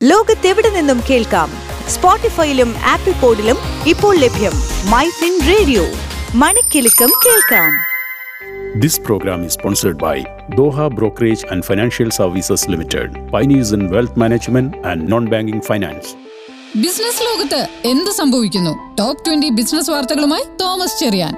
ലോകത്തെവിടെ നിന്നും കേൾക്കാം സ്പോട്ടിഫൈയിലും ആപ്പിൾ പോഡിലും ഇപ്പോൾ ലഭ്യം മൈ ഫിൻ റേഡിയോ മണിക്കെലക്കം കേൾക്കാം This program is sponsored by Doha Brokerage and Financial Services Limited, pioneers in wealth management and non-banking finance. Business ലോകത്ത് എന്ത് സംഭവിക്കുന്നു ടോപ്പ് ട്വന്റി ബിസിനസ് വാർത്തകളുമായി തോമസ് ചെറിയാൻ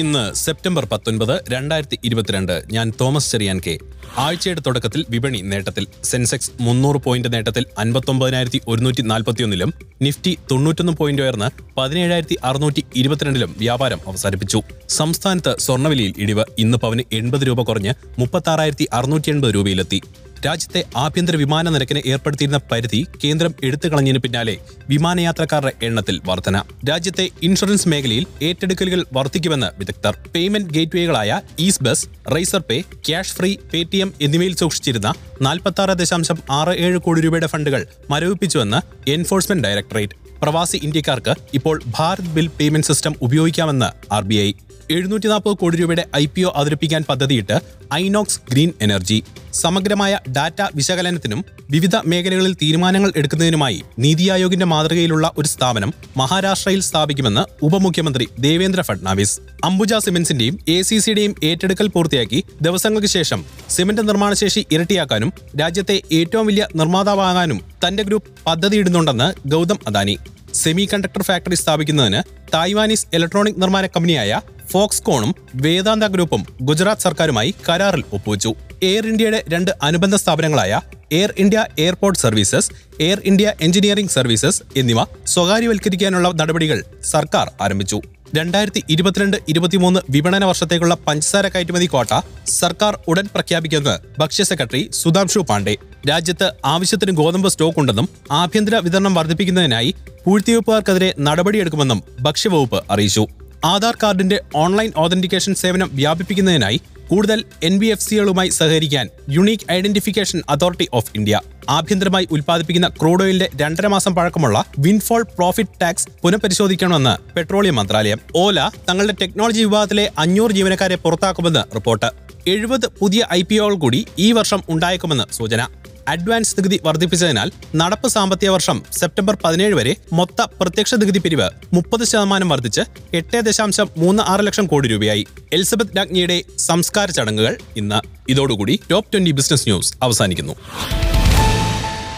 ഇന്ന് സെപ്റ്റംബർ പത്തൊൻപത് രണ്ടായിരത്തി ഇരുപത്തിരണ്ട് ഞാൻ തോമസ് ചെറിയാൻ കെ. ആഴ്ചയുടെ തുടക്കത്തിൽ വിപണി നേട്ടത്തിൽ സെൻസെക്സ് മുന്നൂറ് പോയിന്റ് നേട്ടത്തിൽ അൻപത്തൊമ്പതിനായിരത്തി ഒരുന്നൂറ്റി നാൽപ്പത്തിയൊന്നിലും നിഫ്റ്റി തൊണ്ണൂറ്റൊന്ന് പോയിന്റ് ഉയർന്ന് പതിനേഴായിരത്തി അറുന്നൂറ്റി ഇരുപത്തിരണ്ടിലും വ്യാപാരം അവസാനിപ്പിച്ചു. സംസ്ഥാനത്ത് സ്വർണവിലയിൽ ഇടിവ് ഇന്ന് പവന് എൺപത് രൂപ കുറഞ്ഞ് മുപ്പത്താറായിരത്തി അറുന്നൂറ്റി എൺപത് രൂപയിലെത്തി. രാജ്യത്തെ ആഭ്യന്തര വിമാന നിരക്കിന് ഏർപ്പെടുത്തിയിരുന്ന പരിധി കേന്ദ്രം എടുത്തു കളഞ്ഞതിന് പിന്നാലെ വിമാനയാത്രക്കാരുടെ എണ്ണത്തിൽ വർധന. രാജ്യത്തെ ഇൻഷുറൻസ് മേഖലയിൽ ഏറ്റെടുക്കലുകൾ വർദ്ധിക്കുമെന്ന് വിദഗ്ധർ. പേയ്മെന്റ് ഗേറ്റ്വേകളായ Easebuzz Razorpay Cashfree Paytm എന്നിവയിൽ സൂക്ഷിച്ചിരുന്ന നാൽപ്പത്തി ദശാംശം ആറ് ഏഴ് കോടി രൂപയുടെ ഫണ്ടുകൾ മരവിപ്പിച്ചുവെന്ന് എൻഫോഴ്സ്മെന്റ് ഡയറക്ടറേറ്റ്. പ്രവാസി ഇന്ത്യക്കാർക്ക് ഇപ്പോൾ ഭാരത് ബിൽ പേയ്മെന്റ് സിസ്റ്റം ഉപയോഗിക്കാമെന്ന് ആർ ബി ഐ. എഴുന്നൂറ്റി നാൽപ്പത് കോടി രൂപയുടെ ഐ പി ഒ അവതരിപ്പിക്കാൻ പദ്ധതിയിട്ട് ഐനോക്സ് ഗ്രീൻ എനർജി. സമഗ്രമായ ഡാറ്റ വിശകലനത്തിനും വിവിധ മേഖലകളിൽ തീരുമാനങ്ങൾ എടുക്കുന്നതിനുമായി നീതി ആയോഗിന്റെ മാതൃകയിലുള്ള ഒരു സ്ഥാപനം മഹാരാഷ്ട്രയിൽ സ്ഥാപിക്കുമെന്ന് ഉപമുഖ്യമന്ത്രി ദേവേന്ദ്ര ഫഡ്നാവിസ്. അംബുജ സിമെന്റ്സിന്റെയും എ സി സിയുടെയും ഏറ്റെടുക്കൽ പൂർത്തിയാക്കി ദിവസങ്ങൾക്ക് ശേഷം സിമന്റ് നിർമ്മാണശേഷി ഇരട്ടിയാക്കാനും രാജ്യത്തെ ഏറ്റവും വലിയ നിർമ്മാതാവാകാനും തന്റെ ഗ്രൂപ്പ് പദ്ധതിയിടുന്നുണ്ടെന്ന് Gautam Adani. Semiconductor factory സ്ഥാപിക്കുന്നതിന് തായ്വാനീസ് ഇലക്ട്രോണിക് നിർമ്മാണ കമ്പനിയായ ഫോക്സ്കോണും വേദാന്ത ഗ്രൂപ്പും ഗുജറാത്ത് സർക്കാരുമായി കരാറിൽ ഒപ്പുവച്ചു. എയർ ഇന്ത്യയുടെ രണ്ട് അനുബന്ധ സ്ഥാപനങ്ങളായ Air India airport services Air India engineering services എന്നിവ സ്വകാര്യവൽക്കരിക്കാനുള്ള നടപടികൾ സർക്കാർ ആരംഭിച്ചു. രണ്ടായിരത്തി ഇരുപത്തിരണ്ട് ഇരുപത്തിമൂന്ന് വിപണന വർഷത്തേക്കുള്ള പഞ്ചസാര കയറ്റുമതി കോട്ട സർക്കാർ ഉടൻ പ്രഖ്യാപിക്കുമെന്ന് ഭക്ഷ്യ സെക്രട്ടറി സുധാംശു പാണ്ഡെ. രാജ്യത്ത് ആവശ്യത്തിന് ഗോതമ്പ് സ്റ്റോക്ക് ഉണ്ടെന്നും ആഭ്യന്തര വിതരണം വർദ്ധിപ്പിക്കുന്നതിനായി പൂഴ്ത്തിവെപ്പുകാർക്കെതിരെ നടപടിയെടുക്കുമെന്നും ഭക്ഷ്യവകുപ്പ് അറിയിച്ചു. ആധാർ കാർഡിന്റെ ഓൺലൈൻ ഓതന്റിക്കേഷൻ സേവനം വ്യാപിപ്പിക്കുന്നതിനായി കൂടുതൽ എൻ ബി എഫ് സികളുമായി സഹകരിക്കാൻ unique identification authority of India ആഭ്യന്തരമായി ഉൽപ്പാദിപ്പിക്കുന്ന ക്രൂഡ് ഓയിലിന്റെ രണ്ടര മാസം പഴക്കമുള്ള വിൻഫോൾ പ്രോഫിറ്റ് ടാക്സ് പുനഃപരിശോധിക്കണമെന്ന് പെട്രോളിയം മന്ത്രാലയം. ഓല തങ്ങളുടെ ടെക്നോളജി വിഭാഗത്തിലെ അഞ്ഞൂറ് ജീവനക്കാരെ പുറത്താക്കുമെന്ന് റിപ്പോർട്ട്. എഴുപത് പുതിയ ഐ പി ഒകൾ കൂടി ഈ വർഷം ഉണ്ടായേക്കുമെന്ന് സൂചന. അഡ്വാൻസ് നികുതി വർദ്ധിപ്പിച്ചതിനാൽ നടപ്പ് സാമ്പത്തിക വർഷം സെപ്റ്റംബർ പതിനേഴ് വരെ മൊത്ത പ്രത്യക്ഷ നികുതി പിരിവ് മുപ്പത് ശതമാനം വർദ്ധിച്ച് എട്ട് ദശാംശം മൂന്ന് ആറ് ലക്ഷം കോടി രൂപയായി. എലിസബത്ത് രാജ്ഞിയുടെ സംസ്കാര ചടങ്ങുകൾ ഇന്ന്. ഇതോടുകൂടി ടോപ്പ് ട്വന്റി ബിസിനസ് ന്യൂസ് അവസാനിക്കുന്നു.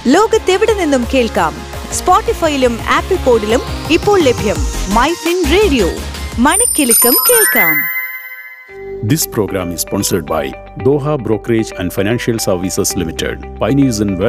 ലോകത്തെവിടെ നിന്നും കേൾക്കാം? സ്പോട്ടിഫൈയിലും ആപ്പിൾ പോഡിലും ഇപ്പോൾ ലഭ്യം മൈ ഫിൻ റേഡിയോ. മണിക്കെലക്കം കേൾക്കാം. This program is sponsored by Doha Brokerage and Financial Services Limited, pioneers in wealth